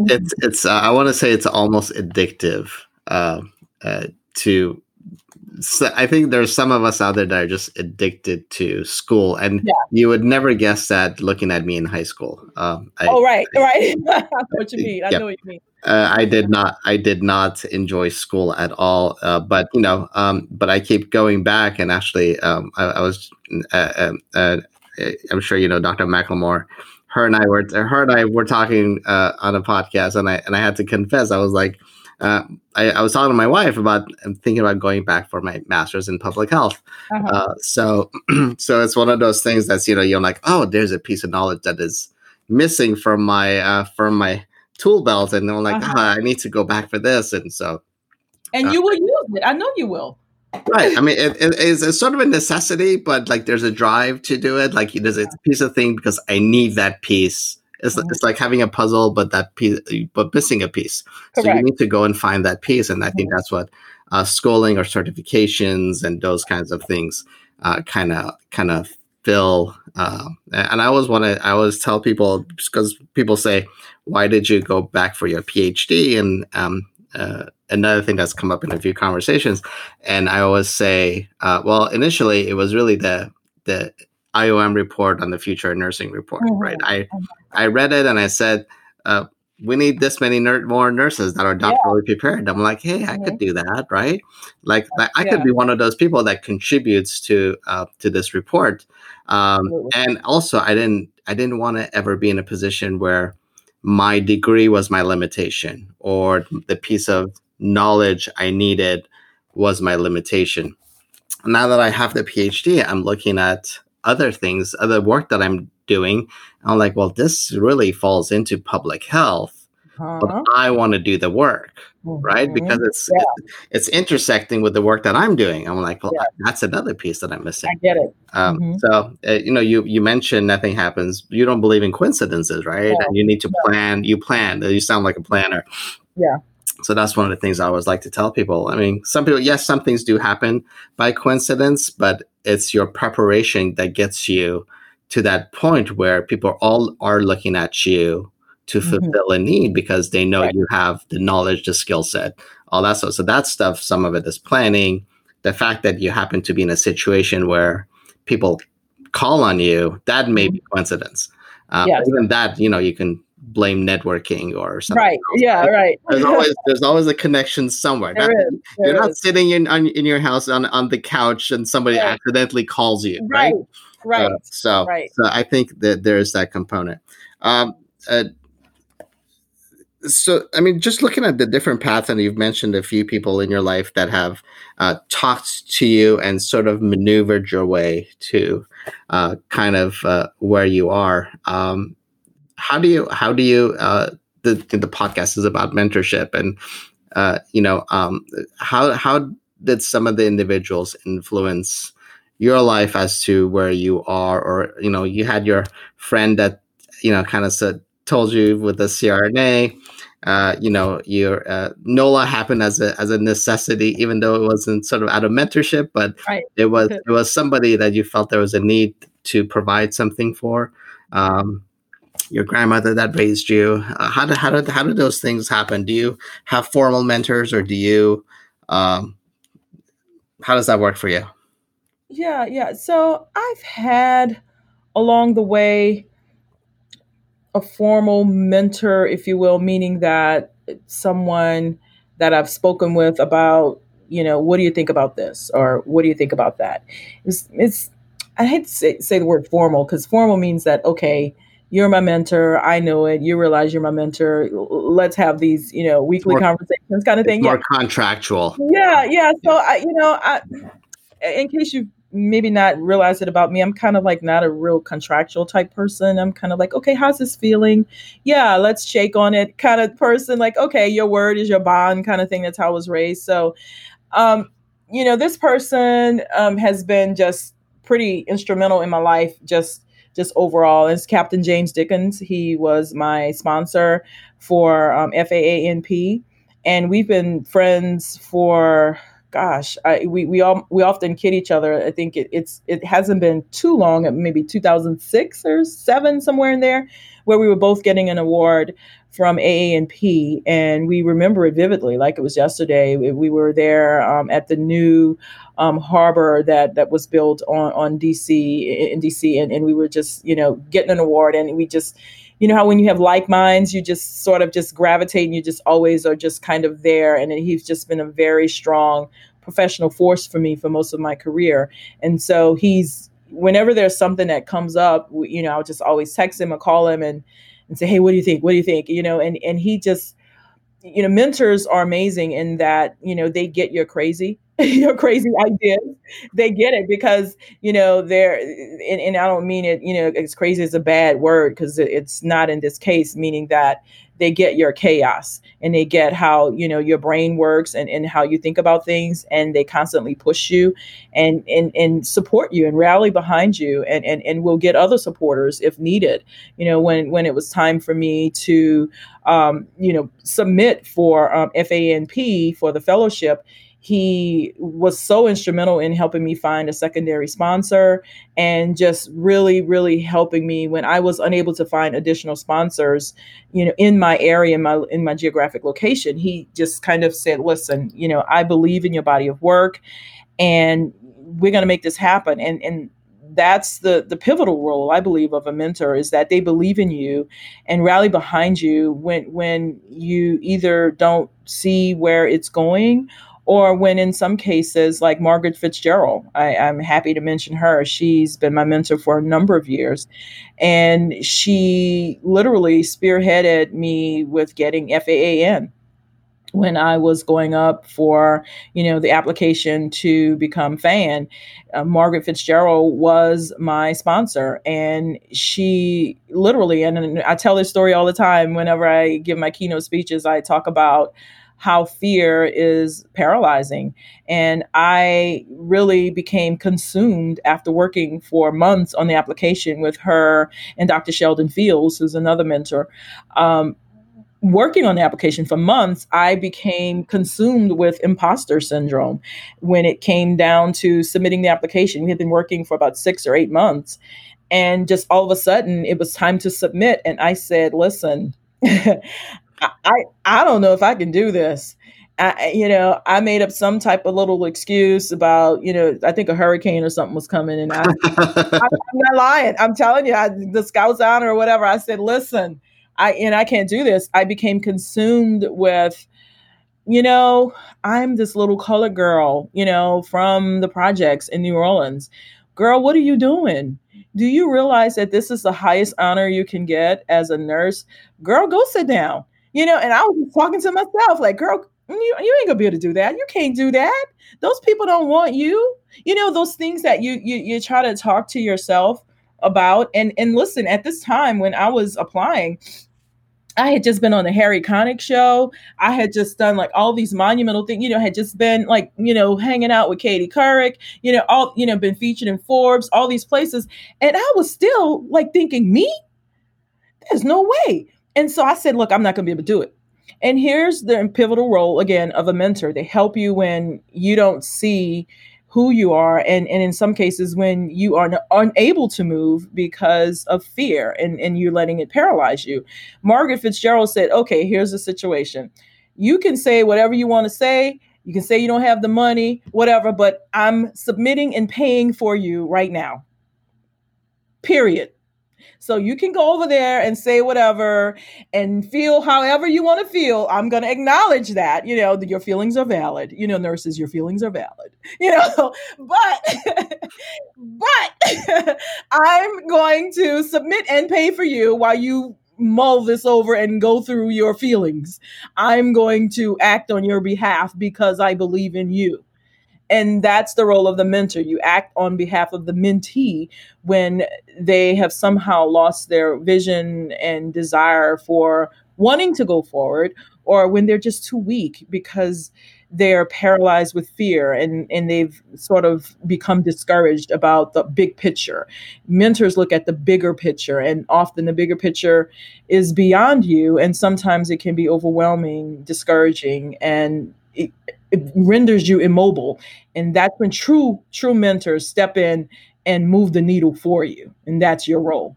Speaker 1: it's, it's, uh, I want to say it's almost addictive. Uh, uh, to so I think there's some of us out there that are just addicted to school, and yeah. you would never guess that looking at me in high school. Um,
Speaker 2: I, oh, right, I, right. [LAUGHS] what you mean? I yeah. know what you mean.
Speaker 1: Uh, I did not. I did not enjoy school at all. Uh, but you know, um, but I keep going back, and actually, um, I, I, was. Uh, um, uh I'm sure you know Dr. McLemore. Her and I were. Her and I were talking uh, on a podcast, and I and I had to confess, I was like uh, I, I, was talking to my wife about I'm thinking about going back for my master's in public health. Uh-huh. Uh, so, [CLEARS THROAT] so it's one of those things that's you know you're like, oh, there's a piece of knowledge that is missing from my uh, from my tool belt, and I'm like, uh-huh. oh, I need to go back for this, and so.
Speaker 2: And uh, you will use it. I know you will.
Speaker 1: Right. I mean, it, it, it's, it's, sort of a necessity, but like there's a drive to do it. Like there's a piece of thing because I need that piece it's, mm-hmm. it's like having a puzzle, but that piece, but missing a piece. Correct. So you need to go and find that piece, and I think mm-hmm. that's what uh, schooling or certifications and those kinds of things kind of kind of fill. Uh, and I always want to, I always tell people because people say, "Why did you go back for your PhD?" And um, uh, another thing that's come up in a few conversations, and I always say, uh, well, initially it was really the the IOM report on the future nursing report, mm-hmm. right? I mm-hmm. I read it and I said, uh, we need this many ner- more nurses that are doctorally yeah. prepared. I'm like, hey, I mm-hmm. could do that, right? Like, I yeah. could be one of those people that contributes to uh, to this report. Um, and also, I didn't I didn't want to ever be in a position where my degree was my limitation or the piece of knowledge I needed was my limitation. Now that I have the PhD, I'm looking at other things, other work that I'm doing. I'm like, well, this really falls into public health, uh-huh. but I want to do the work, mm-hmm. right? Because it's yeah. it's intersecting with the work that I'm doing. I'm like, well, yeah. that's another piece that I'm missing.
Speaker 2: I get it.
Speaker 1: Um, mm-hmm. So uh, you know, you you mentioned nothing happens. You don't believe in coincidences, right? Yeah. And you need to plan. You plan. You sound like a planner.
Speaker 2: Yeah
Speaker 1: so that's one of the things I always like to tell people. I mean, some people, yes, some things do happen by coincidence, but it's your preparation that gets you to that point where people all are looking at you to mm-hmm. fulfill a need because they know right. you have the knowledge, the skill set, all that stuff. So that stuff, some of it is planning. The fact that you happen to be in a situation where people call on you, that may be mm-hmm. coincidence. Um, yes. Even that, you know, you can blame networking or something.
Speaker 2: Right. Else. Yeah. Right.
Speaker 1: There's [LAUGHS] always there's always a connection somewhere.
Speaker 2: There is, there
Speaker 1: you're is. not sitting in on, in your house on, on the couch and somebody right. accidentally calls you. Right.
Speaker 2: Right. Right. Uh,
Speaker 1: so
Speaker 2: right.
Speaker 1: so I think that there is that component. Um, uh, so i mean just looking at the different paths and you've mentioned a few people in your life that have uh, talked to you and sort of maneuvered your way to uh, kind of uh, where you are um, how do you how do you uh, the the podcast is about mentorship and uh, you know um, how how did some of the individuals influence your life as to where you are or you know you had your friend that you know kind of said told you with the CRNA. Uh, you know, your uh, NOLA happened as a as a necessity, even though it wasn't sort of out of mentorship, but right. it was it was somebody that you felt there was a need to provide something for. Um, your grandmother that raised you. Uh, how did how did how did those things happen? Do you have formal mentors, or do you? Um, how does that work for you?
Speaker 2: Yeah, yeah. So I've had along the way a formal mentor, if you will, meaning that someone that I've spoken with about, you know, what do you think about this or what do you think about that? It's, it's I hate to say, say the word formal because formal means that, okay, you're my mentor. I know it. You realize you're my mentor. Let's have these, you know, weekly more, conversations kind of thing.
Speaker 1: More yeah. contractual.
Speaker 2: Yeah. Yeah. So I, you know, I, in case you maybe not realize it about me. I'm kind of like not a real contractual type person. I'm kind of like, okay, how's this feeling? Yeah, let's shake on it kind of person. Like, okay, your word is your bond kind of thing. That's how I was raised. So, um, you know, this person um, has been just pretty instrumental in my life, just just overall. It's Captain James Dickens. He was my sponsor for um, FAANP, and we've been friends for gosh, I, we we all we often kid each other. I think it, it's it hasn't been too long, maybe 2006 or seven, somewhere in there, where we were both getting an award from AANP, and we remember it vividly, like it was yesterday. We, we were there um, at the new um, harbor that that was built on on DC in DC, and, and we were just you know getting an award, and we just you know how when you have like minds, you just sort of just gravitate and you just always are just kind of there. And he's just been a very strong professional force for me for most of my career. And so he's whenever there's something that comes up, you know, I'll just always text him or call him and and say, hey, what do you think? What do you think? You know, and and he just you know mentors are amazing in that you know they get your crazy [LAUGHS] your crazy ideas. They get it because you know they're and, and i don't mean it you know as crazy as a bad word because it's not in this case meaning that they get your chaos and they get how you know your brain works and, and how you think about things and they constantly push you and and, and support you and rally behind you and, and and will get other supporters if needed. You know when when it was time for me to um, you know submit for um, FANP for the fellowship he was so instrumental in helping me find a secondary sponsor and just really, really helping me when I was unable to find additional sponsors, you know, in my area, in my in my geographic location. He just kind of said, "Listen, you know, I believe in your body of work, and we're going to make this happen." And and that's the the pivotal role I believe of a mentor is that they believe in you and rally behind you when when you either don't see where it's going or when in some cases like margaret fitzgerald I, am happy to mention her. She's been my mentor for a number of years. And she literally spearheaded me with getting faan when I was going up for, you know, the application to become fan, uh, Margaret Fitzgerald was my sponsor, and she literally, and I tell this story all the time. Whenever I give my keynote speeches. I talk about how fear is paralyzing. And I really became consumed after working for months on the application with her and Dr. Sheldon Fields, who's another mentor. Um, working on the application for months, I became consumed with imposter syndrome when it came down to submitting the application. We had been working for about six or eight months. And just all of a sudden, it was time to submit. And I said, listen, [LAUGHS] I, I don't know if I can do this. I, you know, I made up some type of little excuse about, you know, I think a hurricane or something was coming, and I, [LAUGHS] I, am not lying. I'm telling you, I, the Scouts honor or whatever. I said, listen, I and I can't do this. I became consumed with, you know, I'm this little colored girl, you know, from the projects in New Orleans. Girl, what are you doing? Do you realize that this is the highest honor you can get as a nurse? Girl, go sit down You know, and I was talking to myself, like, girl, mm, you, you ain't gonna be able to do that. You can't do that. Those people don't want you. You know, those things that you you you try to talk to yourself about. And and listen, at this time when I was applying, I had just been on the Harry Connick show. I had just done like all these monumental things, you know, had just been like, you know, hanging out with Katie Couric, you know, all, you know, been featured in Forbes, all these places. And I was still like thinking, me? There's no way. And so I said, look, I'm not going to be able to do it. And here's the pivotal role again of a mentor. They help you when you don't see who you are and, and in some cases when you are unable to move because of fear and, and you're letting it paralyze you. Margaret fitzgerald said okay here's the situation. You can say whatever you want to say. You can say you don't have the money whatever but i'm submitting and paying for you right now. Period so you can go over there and say whatever and feel however you want to feel. I'm going to acknowledge that, you know, your feelings are valid. You know, nurses, your feelings are valid. [LAUGHS] You know, but [LAUGHS] but [LAUGHS] I'm going to submit and pay for you while you mull this over and go through your feelings. I'm going to act on your behalf because I believe in you. And that's the role of the mentor. You act on behalf of the mentee when they have somehow lost their vision and desire for wanting to go forward, or when they're just too weak because they're paralyzed with fear and, and they've sort of become discouraged about the big picture. Mentors look at the bigger picture, and often the bigger picture is beyond you, and sometimes it can be overwhelming, discouraging, and it, it renders you immobile. And that's when true true mentors step in and move the needle for you. And that's your role.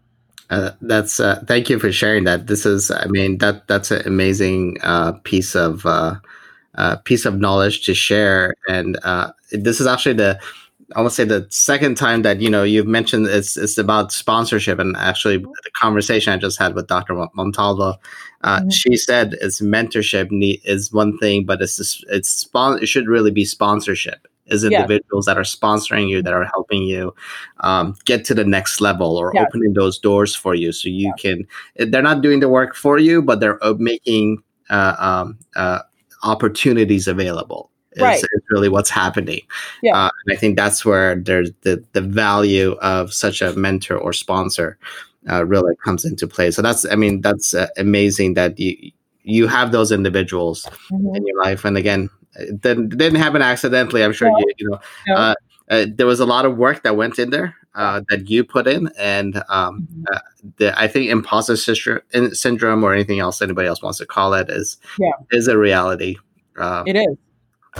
Speaker 1: Uh, that's uh, thank you for sharing that. This is i mean that that's an amazing uh, piece of uh, uh, piece of knowledge to share. And uh, this is actually the I want to say the second time that you know you've mentioned it's it's about sponsorship, and actually the conversation I just had with Dr. Montalvo, uh, mm-hmm. she said it's mentorship is one thing, but it's it's spon- it should really be sponsorship. Is individuals yeah. that are sponsoring you, that are helping you um, get to the next level, or yeah. opening those doors for you, so you yeah. can. They're not doing the work for you, but they're making uh, um, uh, opportunities available is, right. is really what's happening. Yeah. Uh, and I think that's where there's the, the value of such a mentor or sponsor uh, really comes into play. So that's, I mean, that's uh, amazing that you, you have those individuals mm-hmm. in your life. And again, it didn't, didn't happen accidentally. I'm sure you, you know, uh, uh, there was a lot of work that went in there uh, that you put in, and um, mm-hmm. uh, the, I think imposter syndrome or anything else anybody else wants to call it is yeah. is a reality.
Speaker 2: Um, it is.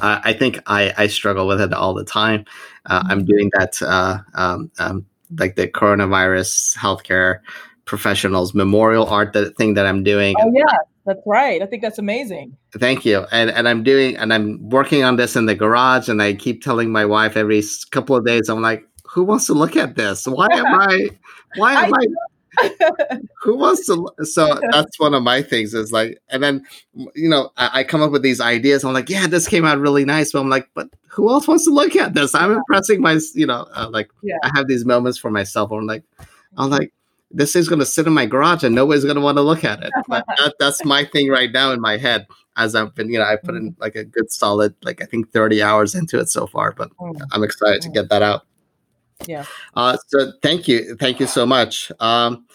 Speaker 1: I think I, I struggle with it all the time. Uh, I'm mm-hmm. doing that, uh, um, um, like the coronavirus healthcare professionals memorial art that thing that I'm doing.
Speaker 2: Oh yeah, that's right. I think that's amazing.
Speaker 1: Thank you. And and I'm doing and I'm working on this in the garage, and I keep telling my wife every couple of days, I'm like, who wants to look at this? Why am [LAUGHS] I? Why am I? I [LAUGHS] who wants to so that's one of my things is like and then you know I, I, come up with these ideas i'm like yeah this came out really nice but i'm like but who else wants to look at this i'm impressing my you know uh, like yeah. i have these moments for myself i'm like i'm like this is going to sit in my garage and nobody's going to want to look at it but [LAUGHS] that, that's my thing right now in my head as i've been you know i put in mm-hmm. like a good solid like i think 30 hours into it so far but mm. i'm excited to mm. get that out
Speaker 2: yeah. Uh,
Speaker 1: so thank you, thank you so much. Um,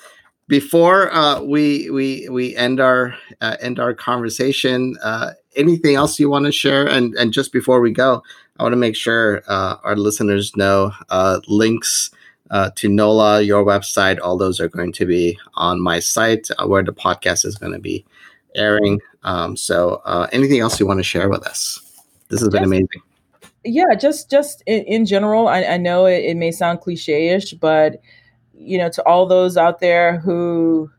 Speaker 1: before uh, we we we end our uh, end our conversation, uh, anything else you want to share? And and just before we go, I want to make sure uh, our listeners know uh, links. Uh, to NOLA, your website, all those are going to be on my site uh, where the podcast is going to be airing. Um, so, uh, anything else you want to share with us? This has been amazing
Speaker 2: yeah just just in, in general I, I know it, it, may sound cliche-ish but you know to all those out there who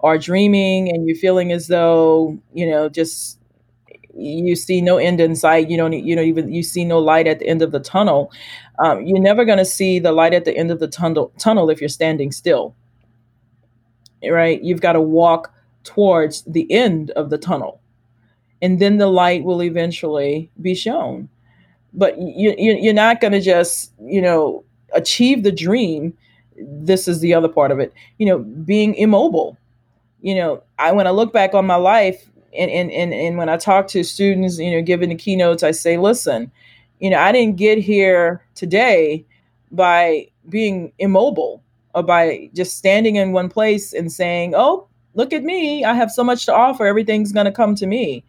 Speaker 2: are dreaming and you're feeling as though you know just you see no end in sight you don't you know even you see no light at the end of the tunnel um, you're never going to see the light at the end of the tunnel tunnel if you're standing still. Right? You've got to walk towards the end of the tunnel and then the light will eventually be shown but you, you're not going to just you know achieve the dream this is the other part of it you know being immobile you know i when i look back on my life and, and, and, and when I talk to students, you know, giving the keynotes, I say, listen, you know, I didn't get here today by being immobile or by just standing in one place and saying, oh, look at me. I have so much to offer. Everything's going to come to me.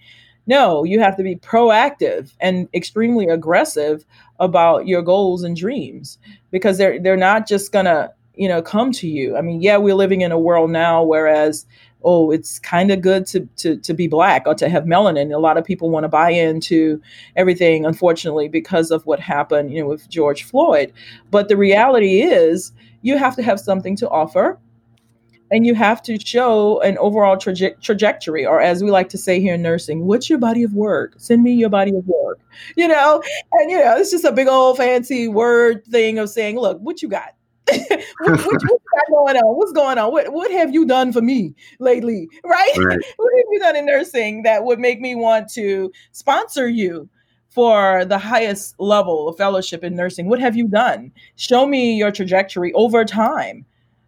Speaker 2: No, you have to be proactive and extremely aggressive about your goals and dreams because they're they're not just to, you know, come to you. I mean, yeah, we're living in a world now whereas oh, it's kind of good to, to to be black or to have melanin. A lot of people want to buy into everything, unfortunately, because of what happened, you know, with George Floyd. But the reality is, you have to have something to offer, and you have to show an overall traje- trajectory, or as we like to say here in nursing, what's your body of work? Send me your body of work. You know, and you know, it's just a big old fancy word thing of saying, look, what you got [LAUGHS] what, what, what's going on? What's going on? What what have you done for me lately? [LAUGHS] Right? right? [LAUGHS] What have you done in nursing that would make me want to sponsor you for the highest level of fellowship in nursing? What have you done? Show me your trajectory over time.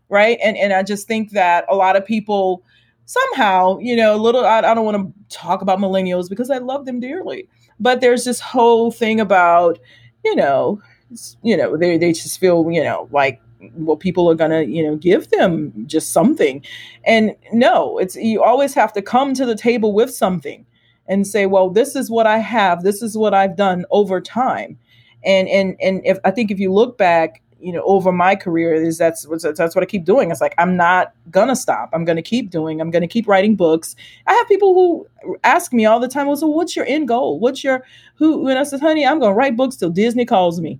Speaker 2: Right. And and I just think that a lot of people somehow, you know, a little I, I don't want to talk about millennials because I love them dearly. But there's this whole thing about, you know, you know, they, they just feel, you know, like well people are going to you know give them just something and no it's you always have to come to the table with something and say well this is what i have this is what i've done over time and and and if i think if you look back you know over my career is that's that's what i keep doing. It's like i'm not gonna stop. I'm gonna keep doing i'm gonna keep writing books. I have people who ask me all the time well so what's your end goal? What's your who and i said honey i'm gonna write books till disney calls me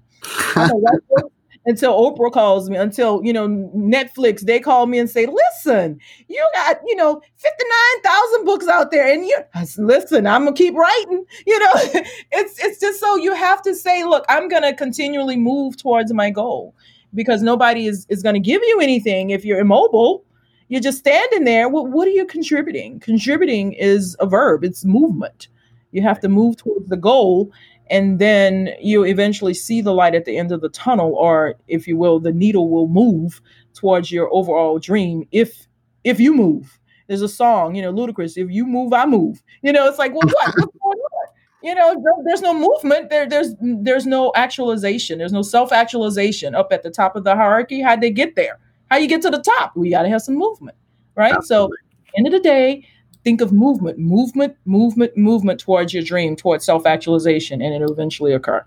Speaker 2: until Oprah calls me, until you know Netflix, they call me and say, "Listen, you got you know fifty nine thousand books out there, and you listen, I'm gonna keep writing." [LAUGHS] You know, [LAUGHS] it's it's just so you have to say, "Look, I'm gonna continually move towards my goal," because nobody is is gonna give you anything if you're immobile. You're just standing there. What what are you contributing? Contributing is a verb. It's movement. You have to move towards the goal and then you eventually see the light at the end of the tunnel or if you will the needle will move towards your overall dream if if you move. There's a song you know ludacris if you move i move. You know it's like well what? What's going on? You know there's no movement. There there's there's no actualization. There's no self-actualization up at the top of the hierarchy. How'd they get there? How you get to the top? We got to have some movement right? Absolutely. so end of the day think of movement, movement, movement, movement towards your dream, towards self actualization, and it'll eventually occur.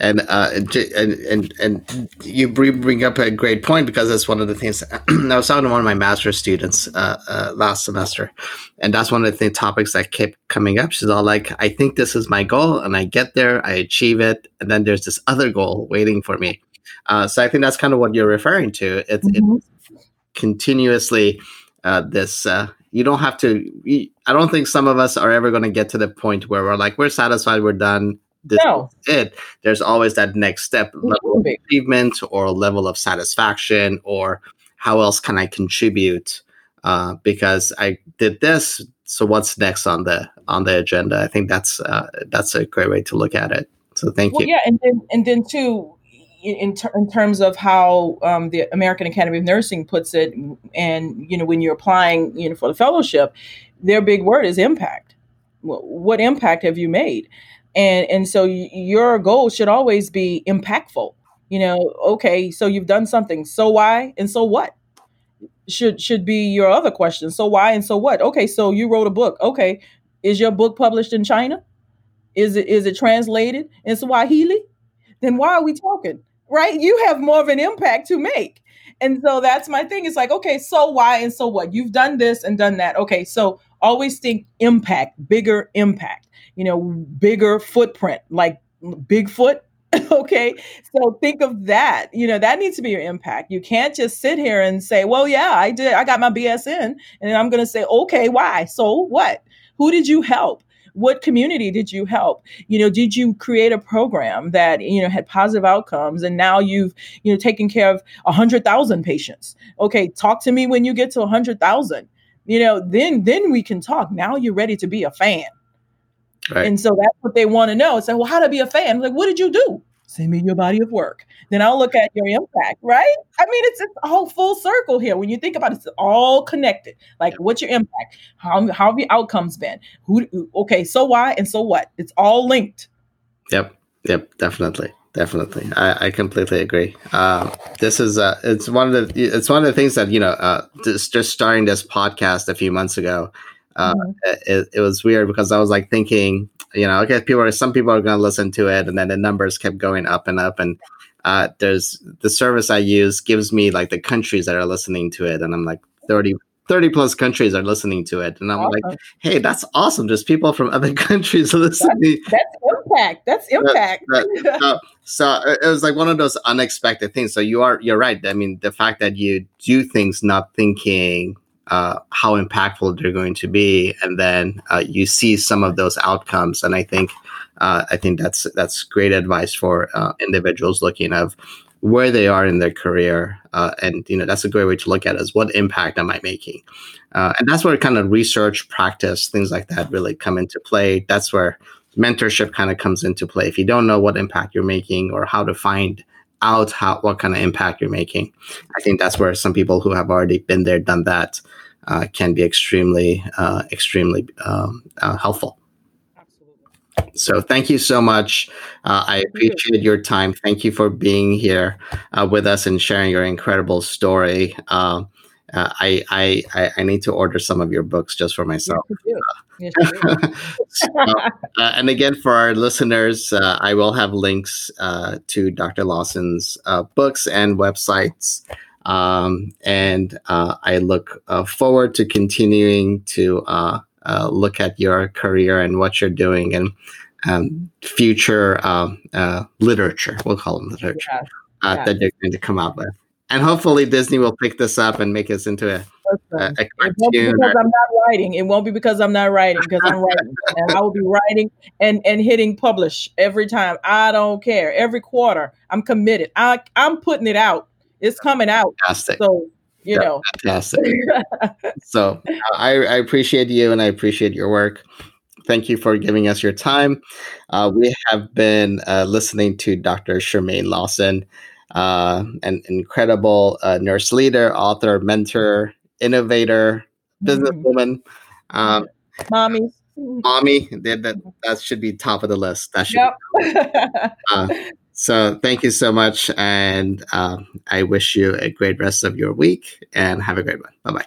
Speaker 1: And, uh, and and and you bring up a great point because that's one of the things [CLEARS THROAT] I was talking to one of my master's students uh, uh, last semester, and that's one of the topics that kept coming up. She's all like, "I think this is my goal, and I get there, I achieve it, and then there's this other goal waiting for me." Uh, so I think that's kind of what you're referring to. It's, mm-hmm. it's continuously uh, this uh, you don't have to i don't think some of us are ever going to get to the point where we're like we're satisfied we're done this no. is it. There's always that next step level of achievement or level of satisfaction or how else can i contribute uh, because i did this so what's next on the on the agenda? I think that's uh, that's a great way to look at it. So thank well,
Speaker 2: you. yeah and then and then too in, ter- in terms of how um, the American Academy of Nursing puts it, and you know when you're applying, you know, for the fellowship, their big word is impact. What impact have you made? And and so your goal should always be impactful. You know, okay, so you've done something. So why and so what? Should should be your other question. So why and so what? Okay, so you wrote a book. Okay, is your book published in China? Is it is it translated in Swahili? Then why are we talking? Right? You have more of an impact to make. And so that's my thing. It's like, okay, so why and so what? You've done this and done that. Okay, so always think impact, bigger impact, you know, bigger footprint, like Bigfoot. [LAUGHS] okay, so think of that. You know, that needs to be your impact. You can't just sit here and say, well, yeah, I did, I got my BSN. And I'm going to say, okay, why? So what? Who did you help? What community did you help? You know did you create a program that you know had positive outcomes and now you've you know taken care of 100000 patients? Okay talk to me when you get to 100000 you know then then we can talk. Now you're ready to be a fan. Right. and so that's what they want to know. It's like well how to be a fan? Like what did you do Send me your body of work. Then I'll look at your impact, right? I mean, it's, it's all full circle here. When you think about it, it's all connected. Like, what's your impact? How, how have your outcomes been? Who, okay, so why and so what? It's all linked.
Speaker 1: Yep. Yep. Definitely. Definitely. I, I completely agree. Uh, this is, uh, it's one of the, it's one of the things that, you know, uh, just, just starting this podcast a few months ago, uh, mm-hmm. it, it was weird because I was like thinking, you know, okay, people are some people are going to listen to it, and then the numbers kept going up and up. And uh, there's the service I use gives me like the countries that are listening to it, and I'm like 30, 30 plus countries are listening to it, and I'm awesome. like, hey, that's awesome. There's people from other [LAUGHS] countries listening.
Speaker 2: That's, that's impact. That's impact. [LAUGHS]
Speaker 1: So uh, it was like one of those unexpected things. So you are you're right. I mean, the fact that you do things not thinking uh, how impactful they're going to be, and then uh, you see some of those outcomes. And I think uh, I think that's that's great advice for uh, individuals looking of where they are in their career, uh, and you know that's a great way to look at it, is what impact am I making, uh, and that's where kind of research, practice, things like that really come into play. That's where mentorship kind of comes into play. If you don't know what impact you're making or how to find out how what kind of impact you're making. I think that's where some people who have already been there, done that, uh, can be extremely, uh, extremely um, uh, helpful. Absolutely. So thank you so much. Uh, I appreciate your time. Thank you for being here uh, with us and sharing your incredible story. Um, uh, I, I I need to order some of your books just for myself. Yes, [LAUGHS] Yes, so, uh, and again, for our listeners, uh, I will have links uh, to Dr. Lawson's uh, books and websites. Um, and uh, I look forward to continuing to look at your career and what you're doing and um, future um, literature, we'll call them literature, yeah. Yeah. that you're going to come out with and hopefully Disney will pick this up and make us into a, a, a cartoon.
Speaker 2: because or, I'm not writing. It won't be because I'm not writing because I'm writing, and I will be writing and and hitting publish every time. I don't care. Every quarter, I'm committed. I I'm putting it out. It's coming out.
Speaker 1: Fantastic.
Speaker 2: So you yeah, know,
Speaker 1: fantastic. [LAUGHS] so I, I appreciate you and I appreciate your work thank you for giving us your time. Uh, we have been uh, listening to Dr. Scharmaine Lawson uh, an incredible uh, nurse leader, author, mentor, innovator, businesswoman. Um,
Speaker 2: mommy.
Speaker 1: Mommy, that, that, that should be top of the list. That should yep. [LAUGHS] uh, so thank you so much. And um, I wish you a great rest of your week and have a great one. Bye bye.